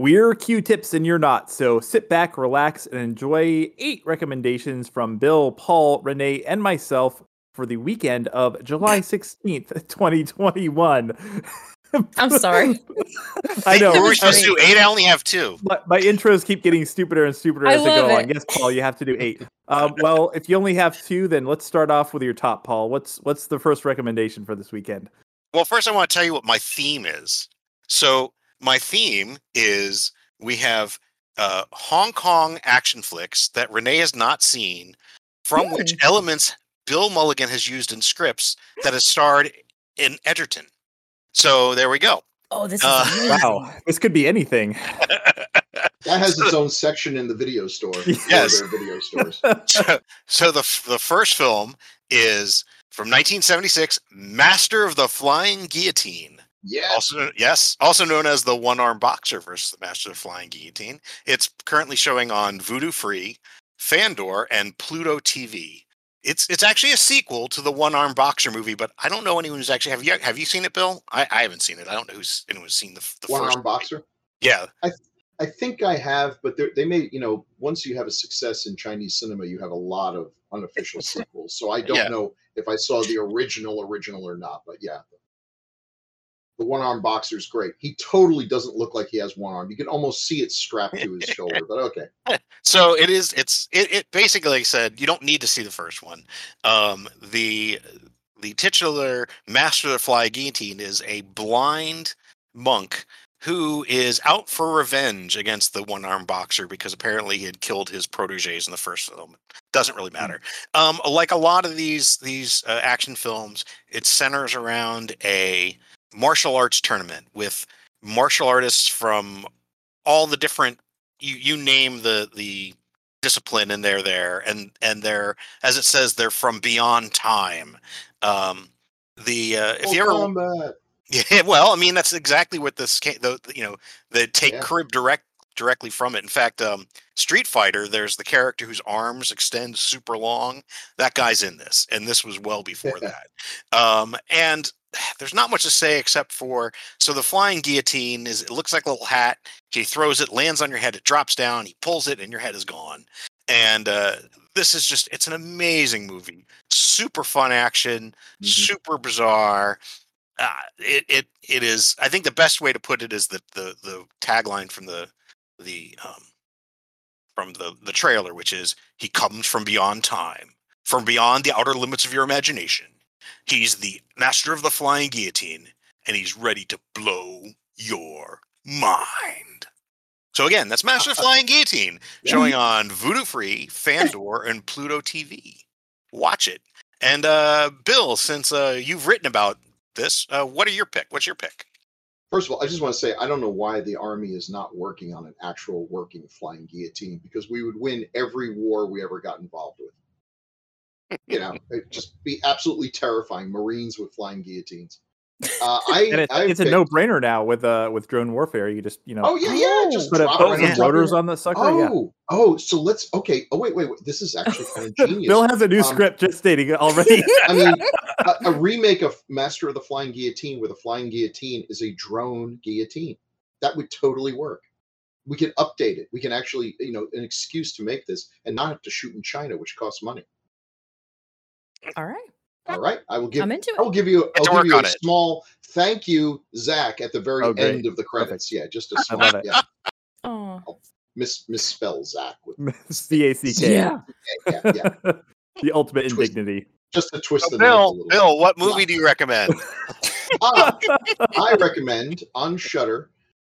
We're Queue Tips and you're not. So sit back, relax, and enjoy eight recommendations from Bill, Paul, Renee, and myself for the weekend of July 16th, 2021. I'm sorry. I know. We were supposed to do eight. I only have two. My, my intros keep getting stupider and stupider I as they go love on. Yes, Paul, you have to do eight. Um, well, if you only have two, then let's start off with your top, Paul. What's what's the first recommendation for this weekend? Well, first I want to tell you what my theme is. So my theme is we have uh, Hong Kong action flicks that Renee has not seen, from which elements Bill Mulligan has used in scripts that has starred in Edgerton. So there we go. Oh, this is Uh. Wow, this could be anything. That has its own section in the video store. Yes. their video stores. so, so the the first film is from 1976, Master of the Flying Guillotine. Yeah. Also, yes, also known as the One Arm Boxer versus the Master of Flying Guillotine. It's currently showing on Vudu Free, Fandor, and Pluto TV. It's it's actually a sequel to the One Arm Boxer movie, but I don't know anyone who's actually have you have you seen it, Bill? I, I haven't seen it. I don't know who's anyone's seen the, the One arm boxer. Yeah, I I think I have, but they may, you know, once you have a success in Chinese cinema, you have a lot of unofficial sequels. So I don't Yeah. know if I saw the original original or not, but yeah. The one arm boxer is great. He totally doesn't look like he has one arm. You can almost see it strapped to his shoulder, but okay. So it is. It's it, it basically I said you don't need to see the first one. Um, the the titular master of the fly guillotine is a blind monk who is out for revenge against the one armed boxer because apparently he had killed his proteges in the first film. Doesn't really matter. Um, like a lot of these these uh, action films, it centers around a martial arts tournament with martial artists from all the different you you name the the discipline and they're there and and they're as it says they're from beyond time. Um the uh if Full you ever combat. yeah well i mean that's exactly what this the- you know they take Yeah. crib direct directly from it. In fact um street fighter there's the character whose arms extend super long. That guy's in this and this was well before that. Um and there's not much to say except for so the flying guillotine is it looks like a little hat he throws it lands on your head it drops down he pulls it and your head is gone. And uh this is just it's an amazing movie. Super fun action Mhm. super bizarre. Uh, it it it is i think the best way to put it is the the the tagline from the the um from the the trailer which is he comes from beyond time from beyond the outer limits of your imagination he's the master of the flying guillotine and he's ready to blow your mind. So again that's master of the flying guillotine showing on vudu free fandor and pluto tv watch it. And uh bill since uh you've written about this uh what are your pick? What's your pick? First of all, I just want to say I don't know why the army is not working on an actual working flying guillotine because we would win every war we ever got involved with. You know, it'd just be absolutely terrifying. Marines with flying guillotines. Uh, I, And it's, I it's a no-brainer now with uh with drone warfare. You just you know Oh yeah, yeah. Just put a drop put it some right on rotors on the sucker. Oh, oh. So let's. Okay. Oh wait, wait, wait. This is actually kind of yeah. genius. Bill has a new Um, script just stating it already. I mean, a, a remake of Master of the Flying Guillotine, where the flying guillotine is a drone guillotine, that would totally work. We can update it. We can actually, you know, an excuse to make this and not have to shoot in China, which costs money. All right. All right, I will give. I'm into it. I will give you. I'll give you on a it. small thank you, Zach, at the very Oh, end of the credits. Yeah, just a small. love it. Yeah, Oh. miss misspell Zach with C A C K. Yeah. yeah, yeah. the ultimate Twist- indignity. Just to twist So the knife a bill little. bill what movie do you recommend Ah, I recommend on Shudder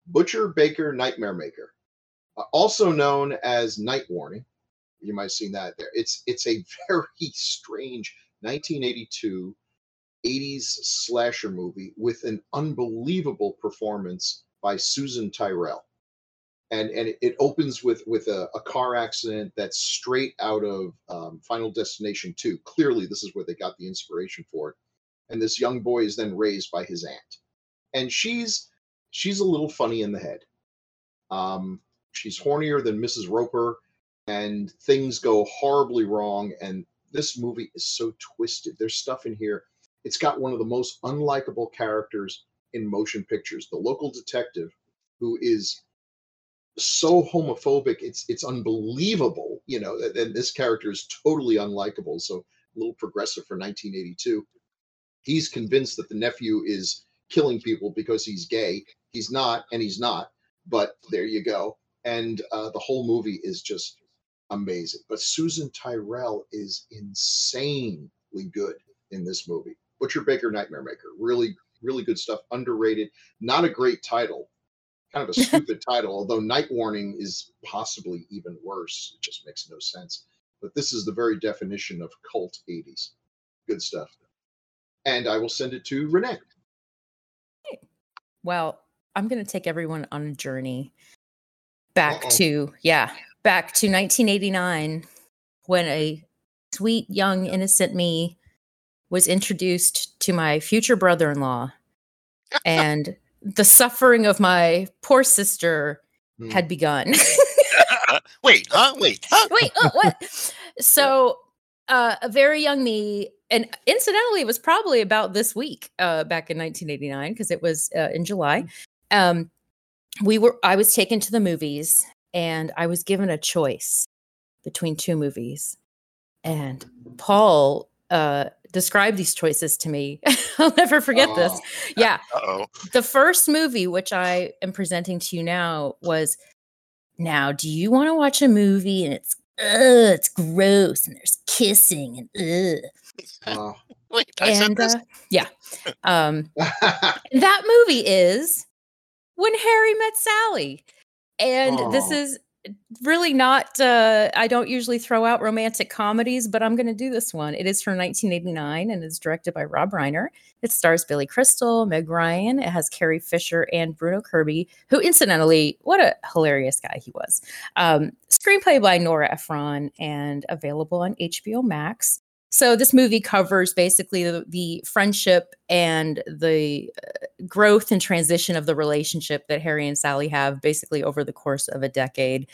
Butcher Baker Nightmare Maker, uh, also known as Night Warning. You might have seen that there. It's it's a very strange 1982 80s slasher movie with an unbelievable performance by Susan Tyrrell. And and it, opens with with a, a car accident that's straight out of um, Final Destination 2. Clearly, this is where they got the inspiration for it and this young boy is then raised by his aunt and she's she's a little funny in the head um she's hornier than mrs roper and things go horribly wrong and this movie is so twisted there's stuff in here it's got one of the most unlikable characters in motion pictures the local detective who is so homophobic. It's it's unbelievable. You know, and, this character is totally unlikable. So a little progressive for 1982. He's convinced that the nephew is killing people because he's gay. He's not, and he's not. But there you go. And uh, the whole movie is just amazing. But Susan Tyrrell is insanely good in this movie. Butcher Baker Nightmare Maker. Really, really good stuff. Underrated. Not a great title. Kind of a stupid title, although Night Warning is possibly even worse. It just makes no sense. But this is the very definition of cult 80s. Good stuff. And I will send it to Renee. Well, I'm going to take everyone on a journey back Uh-oh. to, yeah, back to 1989 when a sweet, young, innocent me was introduced to my future brother in law. and the suffering of my poor sister Hmm. had begun. Wait, huh? Wait, huh? Wait, oh, what? So, uh, a very young me, and incidentally, it was probably about this week, uh, back in 1989, because it was uh, in July. Um, we were, I was taken to the movies, and I was given a choice between two movies, and Paul uh, described these choices to me. I'll never forget this. Oh. Yeah, Uh-oh. the first movie which i am presenting to you now was now do you want to watch a movie and it's uh it's gross and there's kissing and uh Uh, Wait, I said and this? uh, yeah um that movie is when harry met sally and this is really not uh i don't usually throw out romantic comedies but i'm going to do this one. It is from 1989 and is directed by rob reiner. It stars billy crystal meg ryan. It has carrie fisher and bruno kirby who incidentally what a hilarious guy he was. Um screenplay by nora ephron and available on hbo max so this movie covers basically the, the friendship and the uh, growth and transition of the relationship that Harry and Sally have basically over the course of a decade.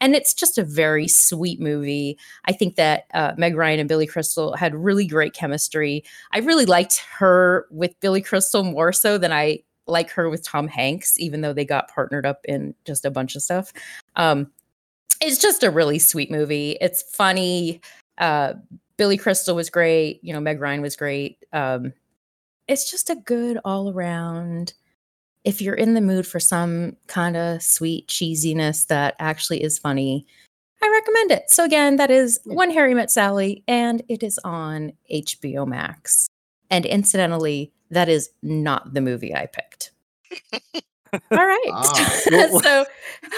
And it's just a very sweet movie. I think that uh, Meg Ryan and Billy Crystal had really great chemistry. I really liked her with Billy Crystal more so than I like her with Tom Hanks, even though they got partnered up in just a bunch of stuff. Um, it's just a really sweet movie. It's funny. Uh, Billy Crystal was great. You know, Meg Ryan was great. Um, it's just a good all around. If you're in the mood for some kind of sweet cheesiness that actually is funny, I recommend it. So again, that is When Harry Met Sally, and it is on HBO Max. And incidentally, that is not the movie I picked. All right. Ah. So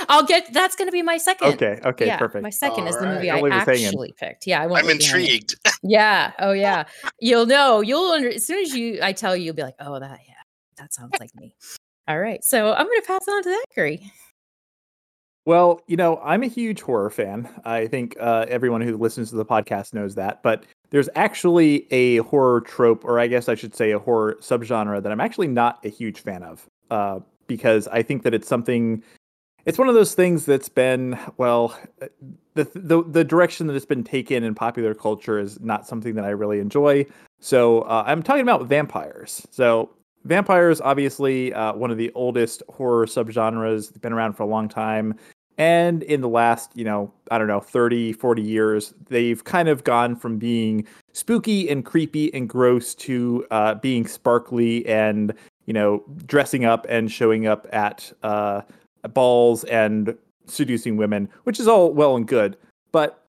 I'll get that's going to be my second. Okay, okay, yeah, perfect. My second is the movie right. I I'll leave this hanging. actually picked. Yeah, I won't I'm leave hanging. intrigued. Yeah. Oh, yeah. You'll know. You'll under as soon as you I tell you, you'll be like, oh, that yeah, that sounds like me. All right. So I'm gonna pass it on to Zachary. Well, you know, I'm a huge horror fan. I think uh, everyone who listens to the podcast knows that. But there's actually a horror trope, or I guess I should say a horror subgenre that I'm actually not a huge fan of, uh, because I think that it's something. It's one of those things that's been well, the the the direction that it's been taken in popular culture is not something that I really enjoy. So uh, I'm talking about vampires. So vampires, obviously, uh, one of the oldest horror subgenres, They've been around for a long time. And in the last, you know, I don't know, 30, 40 years, they've kind of gone from being spooky and creepy and gross to uh, being sparkly and, you know, dressing up and showing up at uh, balls and seducing women, which is all well and good. But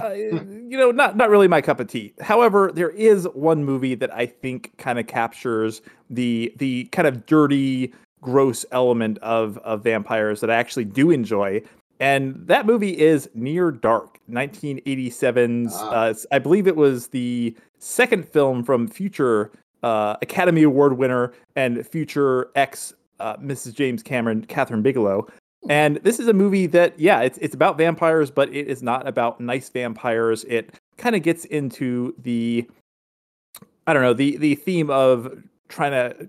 uh, you know, not not really my cup of tea. However, there is one movie that I think kind of captures the the kind of dirty, gross element of of vampires that I actually do enjoy. And that movie is Near Dark, 1987's. Ah. Uh, I believe it was the second film from future uh, Academy Award winner and future ex uh, Mrs. James Cameron, Kathryn Bigelow. And this is a movie that, yeah, it's it's about vampires, but it is not about nice vampires. It kind of gets into the, I don't know, the the theme of trying to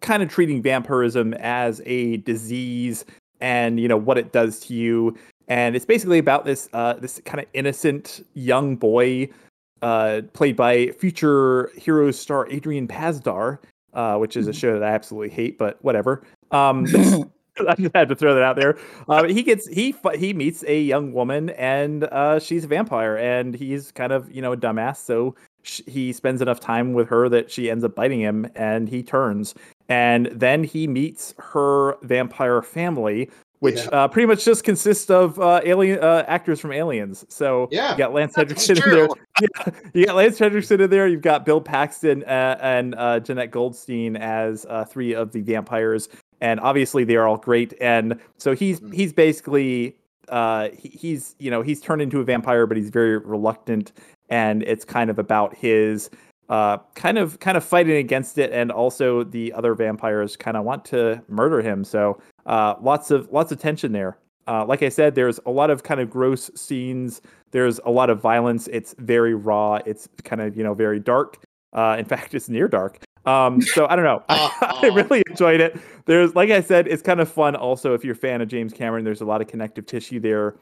kind of treating vampirism as a disease and you know what it does to you. And it's basically about this uh, this kind of innocent young boy, uh, played by future Heroes star Adrian Pasdar, uh, which is a show that I absolutely hate, but whatever. Um, I just had to throw that out there. Uh, he gets he he meets a young woman and uh, she's a vampire and he's kind of you know a dumbass. So sh- he spends enough time with her that she ends up biting him and he turns. And then he meets her vampire family, which Yeah. uh, pretty much just consists of uh, alien uh, actors from Aliens. So Yeah, you got Lance Henriksen in there. Yeah, you got Lance Henriksen in there. You've got Bill Paxton uh, and uh, Jenette Goldstein as uh, three of the vampires, and obviously they are all great. And so he's Mhm. he's basically uh, he, he's you know he's turned into a vampire, but he's very reluctant, and it's kind of about his uh, kind of kind of fighting against it, and also the other vampires kind of want to murder him. So uh, lots of lots of tension there. Uh, like I said, there's a lot of kind of gross scenes. There's a lot of violence. It's very raw. It's kind of you know very dark. Uh, in fact, it's near dark. Um, so I don't know. I, I really enjoyed it. There's like I said, it's kind of fun. Also, if you're a fan of James Cameron, there's a lot of connective tissue there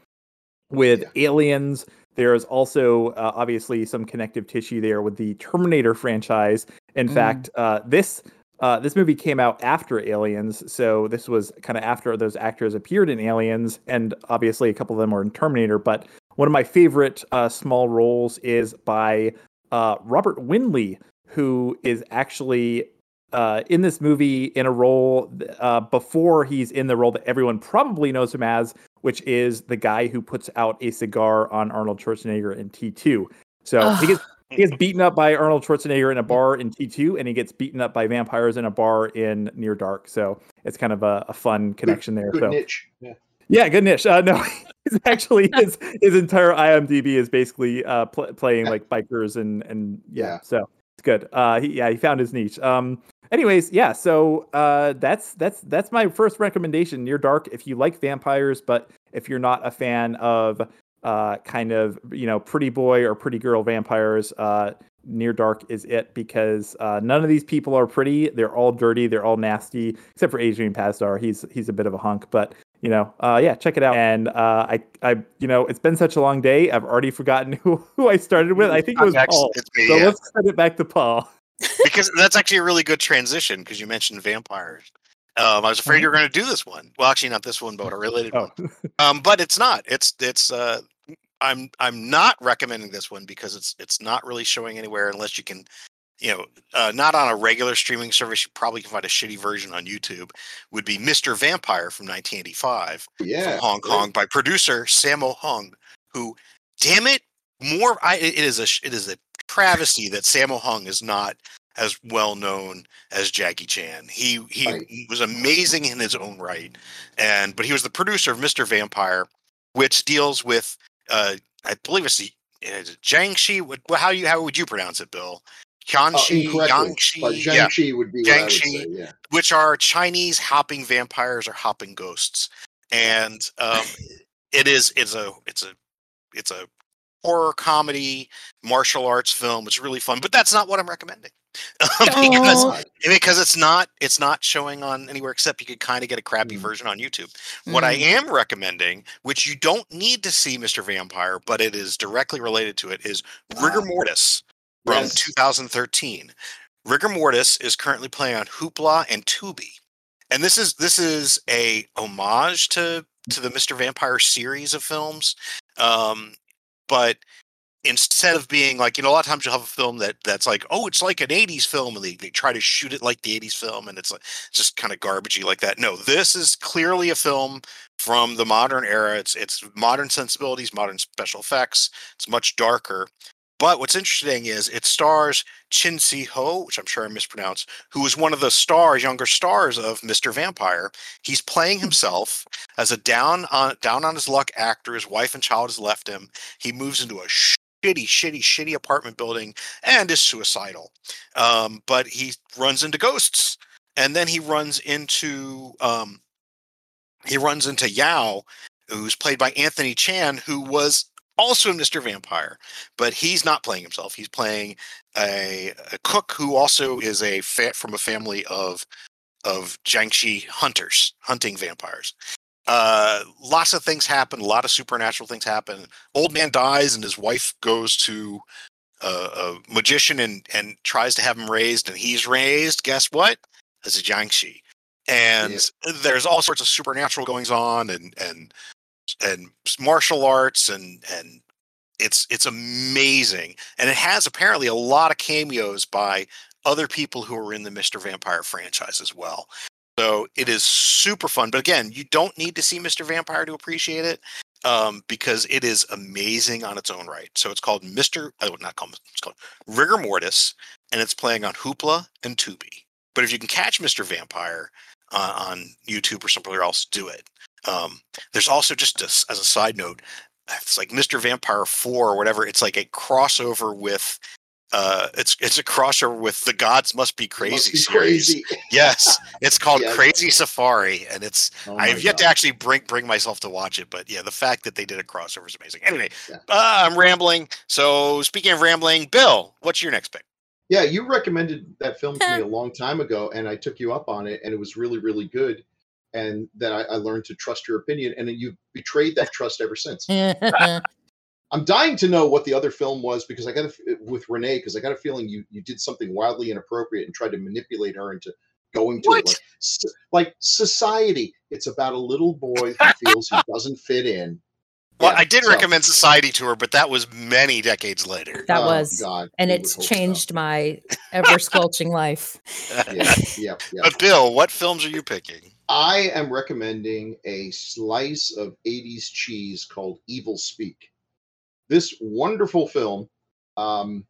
with aliens. There's also uh, obviously some connective tissue there with the Terminator franchise. In Mm. fact, uh, this uh, this movie came out after Aliens, so this was kind of after those actors appeared in Aliens, and obviously a couple of them were in Terminator. But one of my favorite uh, small roles is by uh, Robert Winley, who is actually uh, in this movie in a role uh, before he's in the role that everyone probably knows him as, which is the guy who puts out a cigar on Arnold Schwarzenegger in T2. So he gets he gets beaten up by Arnold Schwarzenegger in a bar in T2, and he gets beaten up by vampires in a bar in Near Dark. So it's kind of a, a fun connection there. Good so niche. Yeah. yeah, good niche. Uh, no, he's actually his his entire IMDb is basically uh, pl- playing like bikers and and yeah, Yeah. so it's good. Uh, he, yeah, he found his niche. Um, anyways, yeah, so uh, that's that's that's my first recommendation. Near Dark, if you like vampires, but if you're not a fan of uh, kind of you know pretty boy or pretty girl vampires, uh, Near Dark is it because uh, none of these people are pretty. They're all dirty. They're all nasty, except for Adrian Pasdar. He's he's a bit of a hunk, but you know, uh, yeah, check it out. And uh, I, I, you know, it's been such a long day. I've already forgotten who, who I started with. I think it was Context, Paul. me, So yeah. let's send it back to Paul. because that's actually a really good transition because you mentioned vampires. Um, I was afraid you were going to do this one. Well, actually, not this one, but a related Oh, one. Um, but it's not. It's it's. Uh, I'm I'm not recommending this one because it's it's not really showing anywhere unless you can, you know, uh, not on a regular streaming service. You probably can find a shitty version on YouTube. Would be Mr. Vampire from 1985 Yeah. from Hong. Kong by producer Sammo Hung, who, damn it, more. I it is a it is a travesty that Sammo Hung is not as well known as Jackie Chan. He he Right. was amazing in his own right, and but he was the producer of Mr. Vampire, which deals with uh I believe it's the is Jiangshi. What how you how would you pronounce it, Bill? Uh, Jiangshi, but Yangxi, yeah, would be Jiangshi. say. Yeah. which are Chinese hopping vampires or hopping ghosts, and um, it is it's a it's a it's a horror comedy martial arts film. It's really fun, but that's not what I'm recommending because because it's not it's not showing on anywhere except you could kind of get a crappy Mm. version on YouTube. What I Mm. am recommending, which you don't need to see Mr. Vampire, but it is directly related to it, is Rigor. Mortis from Yes. 2013. Rigor Mortis is currently playing on Hoopla and Tubi, and this is this is a homage to to the Mr. Vampire series of films, um, but instead of being like you know a lot of times you'll have a film that that's like oh it's like an 80s film and they, they try to shoot it like the 80s film and it's like just kind of garbagey like that. No this is clearly a film from the modern era. It's it's modern sensibilities modern special effects. It's much darker. But what's interesting is it stars Chin Si Ho, which I'm sure I mispronounced, who was one of the stars, younger stars of Mr. Vampire. He's playing himself as a down on down on his luck actor. His wife and child has left him. He moves into a shitty, shitty, shitty apartment building and is suicidal. Um, but he runs into ghosts, and then he runs into um, he runs into Yao, who's played by Anthony Chan, who was also Mr. Vampire, but he's not playing himself. He's playing a, a cook who also is a fa- from a family of of Jiangshi hunters, hunting vampires. Uh, lots of things happen. A lot of supernatural things happen. Old man dies, and his wife goes to a, a magician and and tries to have him raised, and he's raised. Guess what? As a Jiangshi. and there's all sorts of supernatural goings on and and and martial arts and and it's it's amazing and it has apparently a lot of cameos by other people who are in the Mr. Vampire franchise as well. So it is super fun. But again, you don't need to see Mr. Vampire to appreciate it um, because it is amazing on its own right. So it's called Mr. I would not call it, it's called Rigor Mortis, and it's playing on Hoopla and Tubi. But if you can catch Mr. Vampire uh, on YouTube or somewhere else, do it. Um, there's also just a, as a side note, it's like Mr. Vampire 4 or whatever. It's like a crossover with uh it's it's a crossover with the gods must be crazy Must be series. crazy. yes it's called Yes. crazy safari and it's Oh i've yet to actually bring bring myself to watch it but yeah the fact that they did a crossover is amazing anyway Yeah. uh, i'm rambling so speaking of rambling bill what's your next pick Yeah, you recommended that film to me a long time ago, and I took you up on it, and it was really, really good. And that I, I learned to trust your opinion, and then you've betrayed that trust ever since. I'm dying to know what the other film was because I got a, f- with Renee because I got a feeling you you did something wildly inappropriate and tried to manipulate her into going to Like, s- like society. It's about a little boy who feels he doesn't fit in. well Yeah, i did so- recommend society to her but that was many decades later That Oh, was, God, and who it's hope so? changed my ever squelching life. Yeah, yeah, yeah. but bill what films are you picking I am recommending a slice of 80s cheese called Evil Speak. This wonderful film um,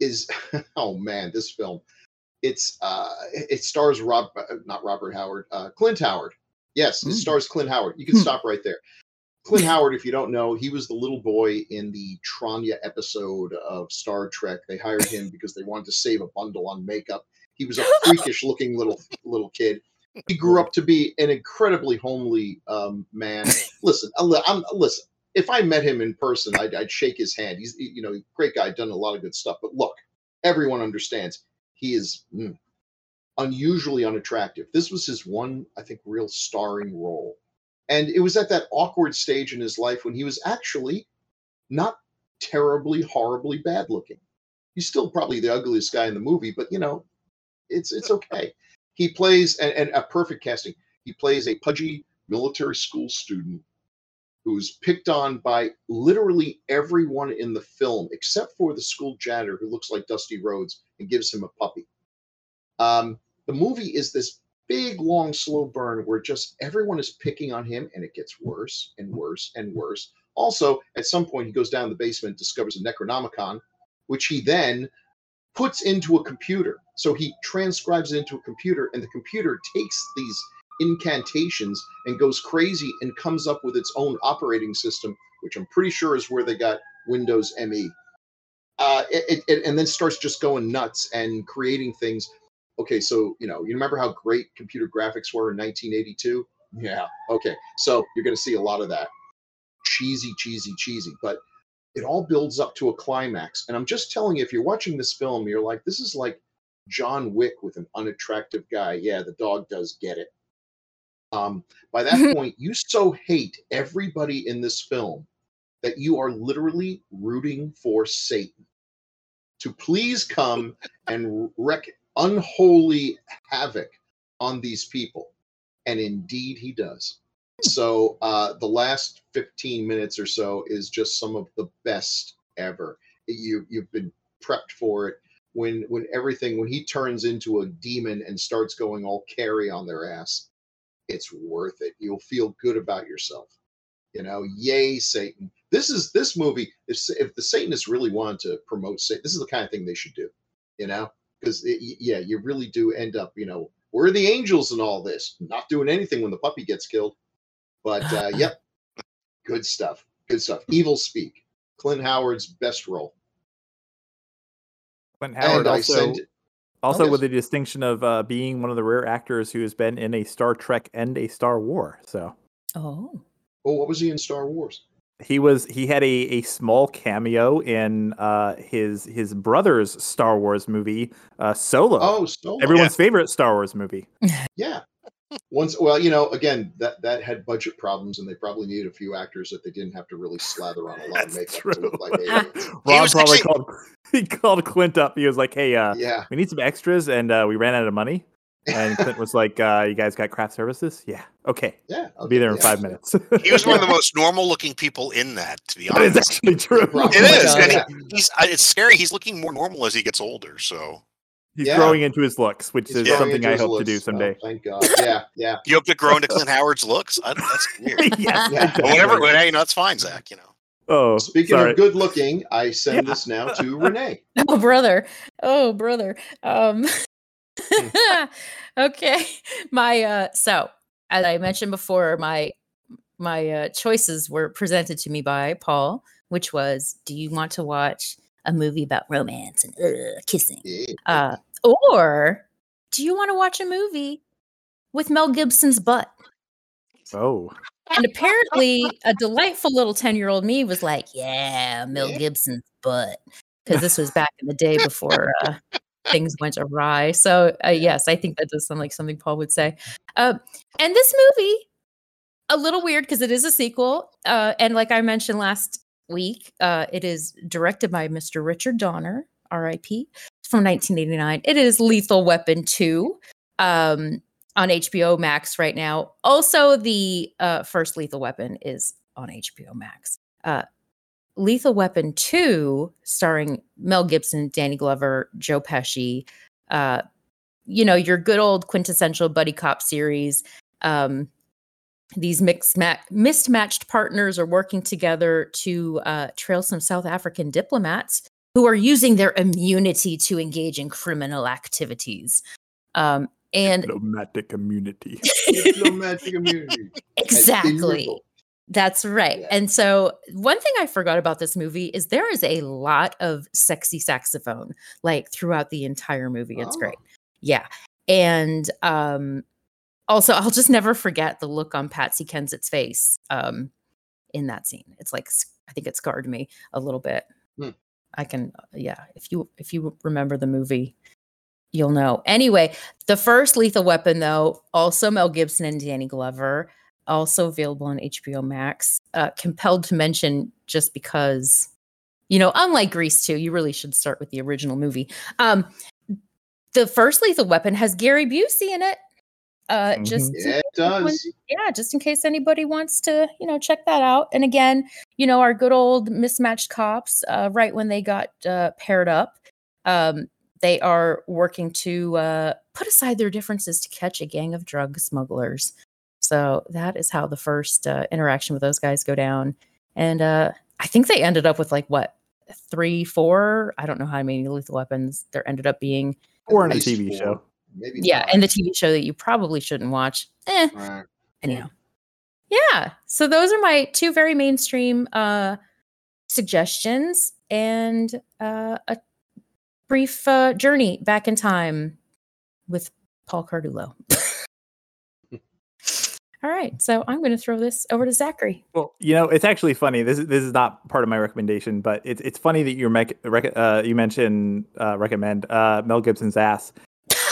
is oh man, this film. It's uh it stars Rob uh, not Robert Howard, uh Clint Howard. Yes, it Mm. stars Clint Howard. You can Hmm. stop right there. Clint Howard, if you don't know, he was the little boy in the Tranya episode of Star Trek. They hired him because they wanted to save a bundle on makeup. He was a freakish looking little little kid he grew up to be an incredibly homely um, man. Listen, I'm, I'm listen. If I met him in person, I'd, I'd shake his hand. He's you know great guy, done a lot of good stuff. But look, everyone understands he is mm, unusually unattractive. This was his one, I think, real starring role, and it was at that awkward stage in his life when he was actually not terribly, horribly bad looking. He's still probably the ugliest guy in the movie, but you know, it's it's okay he plays and, and a perfect casting. He plays a pudgy military school student who's picked on by literally everyone in the film except for the school janitor who looks like dusty rhodes and gives him a puppy. Um, the movie is this big long slow burn where just everyone is picking on him and it gets worse and worse and worse. Also at some point he goes down the basement discovers a necronomicon which he then puts into a computer. So he transcribes it into a computer, and the computer takes these incantations and goes crazy and comes up with its own operating system, which I'm pretty sure is where they got Windows ME. Uh, it, it, and then starts just going nuts and creating things. Okay, so you know, you remember how great computer graphics were in 1982? Yeah. Okay, so you're going to see a lot of that cheesy, cheesy, cheesy, but it all builds up to a climax. And I'm just telling you, if you're watching this film, you're like, this is like John Wick with an unattractive guy. Yeah, the dog does get it. Um, by that point, you so hate everybody in this film that you are literally rooting for Satan to please come and wreak unholy havoc on these people. And indeed, he does. So uh, the last 15 minutes or so is just some of the best ever. You you've been prepped for it. When when everything when he turns into a demon and starts going all carry on their ass, it's worth it. You'll feel good about yourself. You know, yay Satan. This is this movie. If if the Satanists really wanted to promote Satan, this is the kind of thing they should do. You know, because yeah, you really do end up. You know, where are the angels in all this? Not doing anything when the puppy gets killed. But uh, yep, good stuff. Good stuff. Evil Speak. Clint Howard's best role. Clint Howard and also send also yes. with the distinction of uh, being one of the rare actors who has been in a Star Trek and a Star War. So Oh. Oh, what was he in Star Wars? he was he had a, a small cameo in uh, his his brother's Star Wars movie, uh, Solo. Oh, Solo. Everyone's favorite Star Wars movie. Yeah. Once, well, you know, again, that that had budget problems, and they probably needed a few actors that they didn't have to really slather on a lot of That's makeup to true. look like aliens. Rob was probably actually- called he called Clint up. He was like, "Hey, uh, yeah, we need some extras, and uh, we ran out of money. And Clint was like, uh, "You guys got craft services? Yeah, okay, Yeah, I'll be there in yeah. five minutes." He was one of the most normal looking people in that, to be That is honest. actually true. It is. Oh my is. God. And Yeah. he, he's, it's scary. He's looking more normal as he gets older. So He's Yeah. growing into his looks, which He's is something I his hope to do looks. Oh, someday. thank God. Yeah, yeah. you hope to grow into Clint Howard's looks. I, that's weird. yes, Yeah. But whatever. Well, hey, you know, that's fine, Zach. You know. Oh, Speaking sorry. of good looking, I send Yeah. this now to Renee. Oh brother. Oh brother. Um okay. My uh so as I mentioned before, my my uh, choices were presented to me by Paul, which was do you want to watch a movie about romance and uh, kissing? Uh or do you want to watch a movie with Mel Gibson's butt? oh, And apparently, a delightful little 10 year old me was like, Yeah, Mel Gibson's butt. Because this was back in the day before uh, things went awry. So, uh, yes, I think that does sound like something Paul would say. Uh, and this movie, a little weird because it is a sequel. Uh, and like I mentioned last week, uh, it is directed by Mr. Richard Donner, RIP. From 1989. It is Lethal Weapon 2. Um, on HBO Max right now. Also, the uh, first Lethal Weapon is on HBO Max. Uh, Lethal Weapon 2, starring Mel Gibson, Danny Glover, Joe Pesci, uh, you know, your good old quintessential buddy cop series. Um, these mixed ma- mismatched partners are working together to uh, trail some South African diplomats who are using their immunity to engage in criminal activities. Um, and diplomatic community. Diplomatic community. exactly. That's right. Yeah. And so, one thing I forgot about this movie is there is a lot of sexy saxophone like throughout the entire movie. It's Oh. great. Yeah. And um also I'll just never forget the look on Patsy Kensit's face um in that scene. It's like I think it scarred me a little bit. Hmm. I can uh, yeah, if you if you remember the movie, you'll know. Anyway, the first Lethal Weapon though, also Mel Gibson and Danny Glover also available on HBO Max. Uh, compelled to mention just because, you know, unlike Grease 2, you really should start with the original movie. Um, the first Lethal Weapon has Gary Busey in it. Uh, Just Yeah, it does. yeah, just in case anybody wants to, you know, check that out. And again, you know, our good old mismatched cops, uh, right when they got uh, paired up, um, they are working to uh, put aside their differences to catch a gang of drug smugglers. So that is how the first uh, interaction with those guys go down. And uh, I think they ended up with like what three, four? I don't know how many lethal weapons there ended up being. Or in a TV four, show. Maybe Yeah, five. and the TV show that you probably shouldn't watch. Eh, Right. anyhow yeah so those are my two very mainstream uh suggestions and uh a brief uh journey back in time with paul cardulo all right so i'm going to throw this over to zachary Well, you know, it's actually funny. This is this is not part of my recommendation, but it's it's funny that you rec- rec- uh, you mentioned uh, recommend uh, Mel Gibson's ass.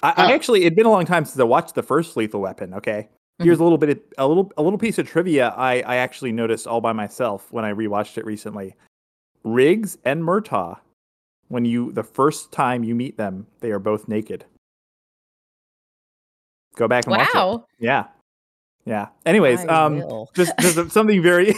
I, I actually it'd been a long time since I watched the first Lethal Weapon. Okay, here's a little bit of, a little a little piece of trivia. I I actually noticed all by myself when I rewatched it recently. Riggs and Murtaugh, when you the first time you meet them, they are both naked. Go back and watch it. wow Yeah, yeah. Anyways, I um, will. just, just something very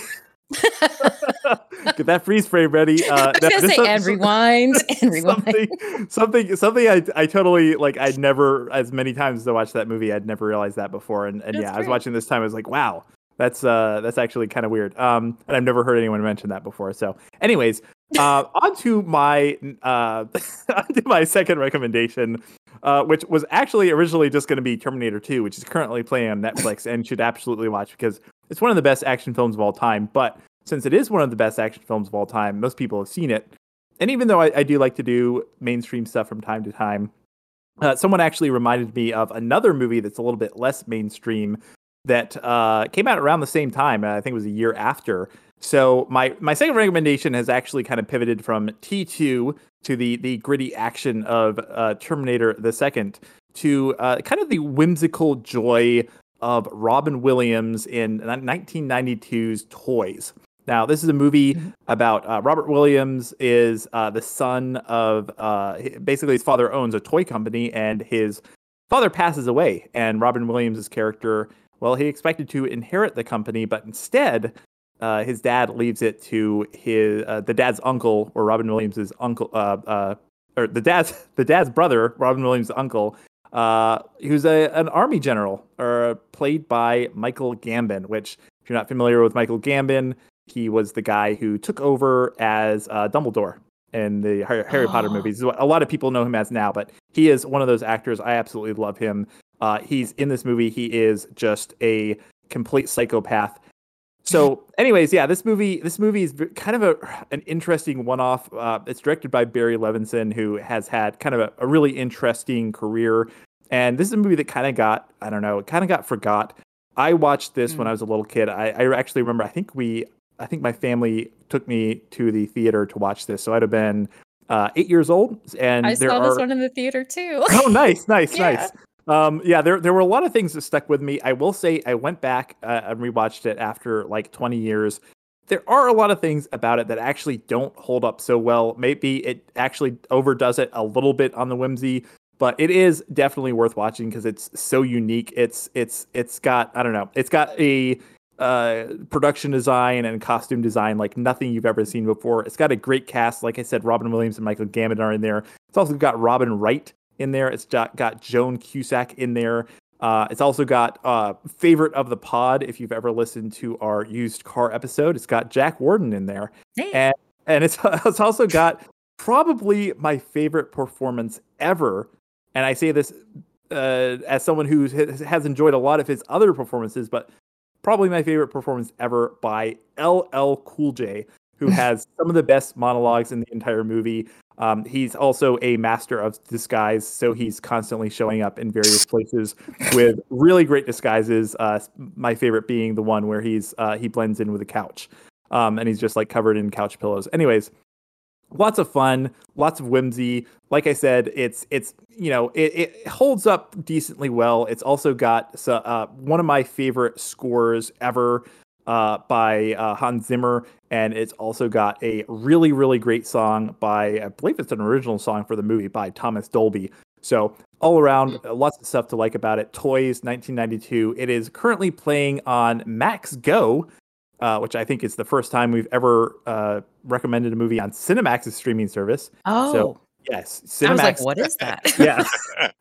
get that freeze frame ready. Uh, I was that- gonna say some- and rewind and rewind something, something, something. I, I totally like. I'd never, as many times as I watched that movie, I'd never realized that before. And, and That's yeah, I was watching this time. I was like, wow, that's uh, that's actually kind of weird. Um, and I've never heard anyone mention that before. So, anyways, uh, on to my uh, on to my second recommendation. Uh, which was actually originally just going to be Terminator 2, which is currently playing on Netflix and should absolutely watch because it's one of the best action films of all time. But since it is one of the best action films of all time, most people have seen it. And even though I, I do like to do mainstream stuff from time to time, uh, someone actually reminded me of another movie that's a little bit less mainstream that uh, came out around the same time. I think it was a year after. So my my second recommendation has actually kind of pivoted from T2 to the the gritty action of uh, Terminator the Second to uh, kind of the whimsical joy of Robin Williams in 1992's Toys. Now, this is a movie Mhm. about uh, Robert Williams is uh, the son of uh, basically his father owns a toy company and his father passes away, and Robin Williams' character, well, he expected to inherit the company, but instead, uh, his dad leaves it to his uh, the dad's uncle or Robin Williams' uncle, uh, uh, or the dad's the dad's brother, Robin Williams' uncle, uh, who's a an army general, or played by Michael Gambon. Which, if you're not familiar with Michael Gambon, he was the guy who took over as uh, Dumbledore in the Harry, Harry Potter Oh. movies. A lot of people know him as now, but he is one of those actors. I absolutely love him. Uh, he's in this movie. He is just a complete psychopath. So, anyways, yeah, this movie this movie is kind of a an interesting one off. Uh, it's directed by Barry Levinson, who has had kind of a, a really interesting career. And this is a movie that kind of got I don't know, it kind of got forgot. I watched this when I was a little kid. I, I actually remember. I think we I think my family took me to the theater to watch this. So I'd have been uh, eight years old, and I there saw are this one in the theater too. oh, nice, nice, Yeah. nice. Um, yeah, there there were a lot of things that stuck with me. I will say I went back uh, and rewatched it after like 20 years. There are a lot of things about it that actually don't hold up so well. Maybe it actually overdoes it a little bit on the whimsy, but it is definitely worth watching because it's so unique. It's it's it's got I don't know. It's got a uh production design and costume design like nothing you've ever seen before. It's got a great cast. Like I said, Robin Williams and Michael Gambon are in there. It's also got Robin Wright in there. It's got, got Joan Cusack in there. Uh, it's also got uh, favorite of the pod. If you've ever listened to our used car episode, it's got Jack Warden in there, Hey. and and it's it's also got probably my favorite performance ever. And I say this uh, as someone who has has enjoyed a lot of his other performances, but probably my favorite performance ever by LL Cool J, who has some of the best monologues in the entire movie. Um, he's also a master of disguise, so he's constantly showing up in various places with really great disguises. Uh, my favorite being the one where he's uh, he blends in with a couch, um, and he's just like covered in couch pillows. Anyways, lots of fun, lots of whimsy. Like I said, it's it's you know it, it holds up decently well. It's also got uh, one of my favorite scores ever uh, by uh, Hans Zimmer, and it's also got a really really great song by I believe it's an original song for the movie by Thomas Dolby. So all around, lots of stuff to like about it. Toys, 1992. It is currently playing on Max Go, uh, which I think is the first time we've ever uh, recommended a movie on Cinemax's streaming service. oh, Yes, I was like, what is that? yes.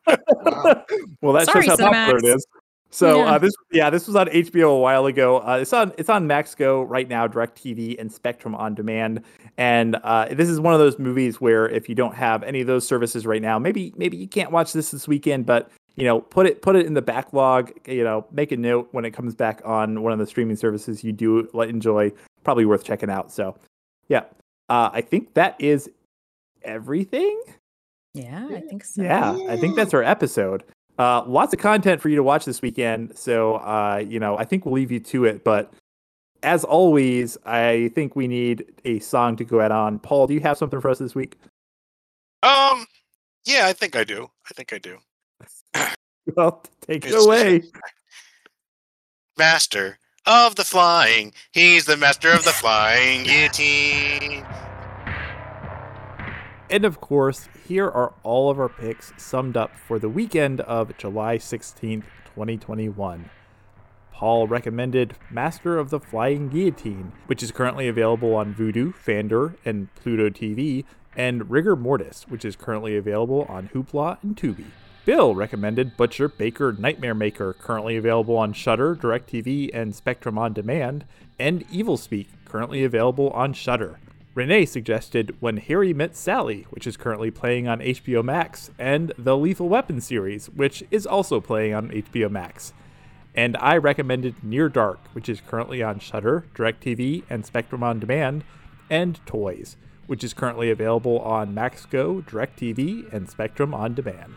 Wow. well, that Sorry, shows how popular it is. So Yeah. uh, this, yeah, this was on HBO a while ago. Uh, it's on it's on Max Go right now, DirecTV and Spectrum on demand. And uh, this is one of those movies where if you don't have any of those services right now, maybe maybe you can't watch this this weekend, but you know, put it put it in the backlog. You know, make a note when it comes back on one of the streaming services you do enjoy. Probably worth checking out. So, yeah, uh, I think that is everything. yeah, I think so. Yeah, I think that's our episode. Uh, lots of content for you to watch this weekend. So, uh, you know, I think we'll leave you to it. But as always, I think we need a song to go out on. Paul, do you have something for us this week? Um, yeah, I think I do. I think I do. Well, take it away. Master of the flying. He's the master of the flying guillotine. And of course, here are all of our picks summed up for the weekend of July 16th, 2021. Paul recommended Master of the Flying Guillotine, which is currently available on Vudu, Fandor, and Pluto TV, and Rigor Mortis, which is currently available on Hoopla and Tubi. Bill recommended Butcher Baker Nightmare Maker, currently available on Shudder, DirecTV, and Spectrum on Demand, and Evil Speak, currently available on Shudder. Renee suggested When Harry Met Sally, which is currently playing on HBO Max, and the Lethal Weapon series, which is also playing on HBO Max. And I recommended Near Dark, which is currently on Shudder, DirecTV, and Spectrum on Demand, and Toys, which is currently available on Max Go, DirecTV, and Spectrum on Demand.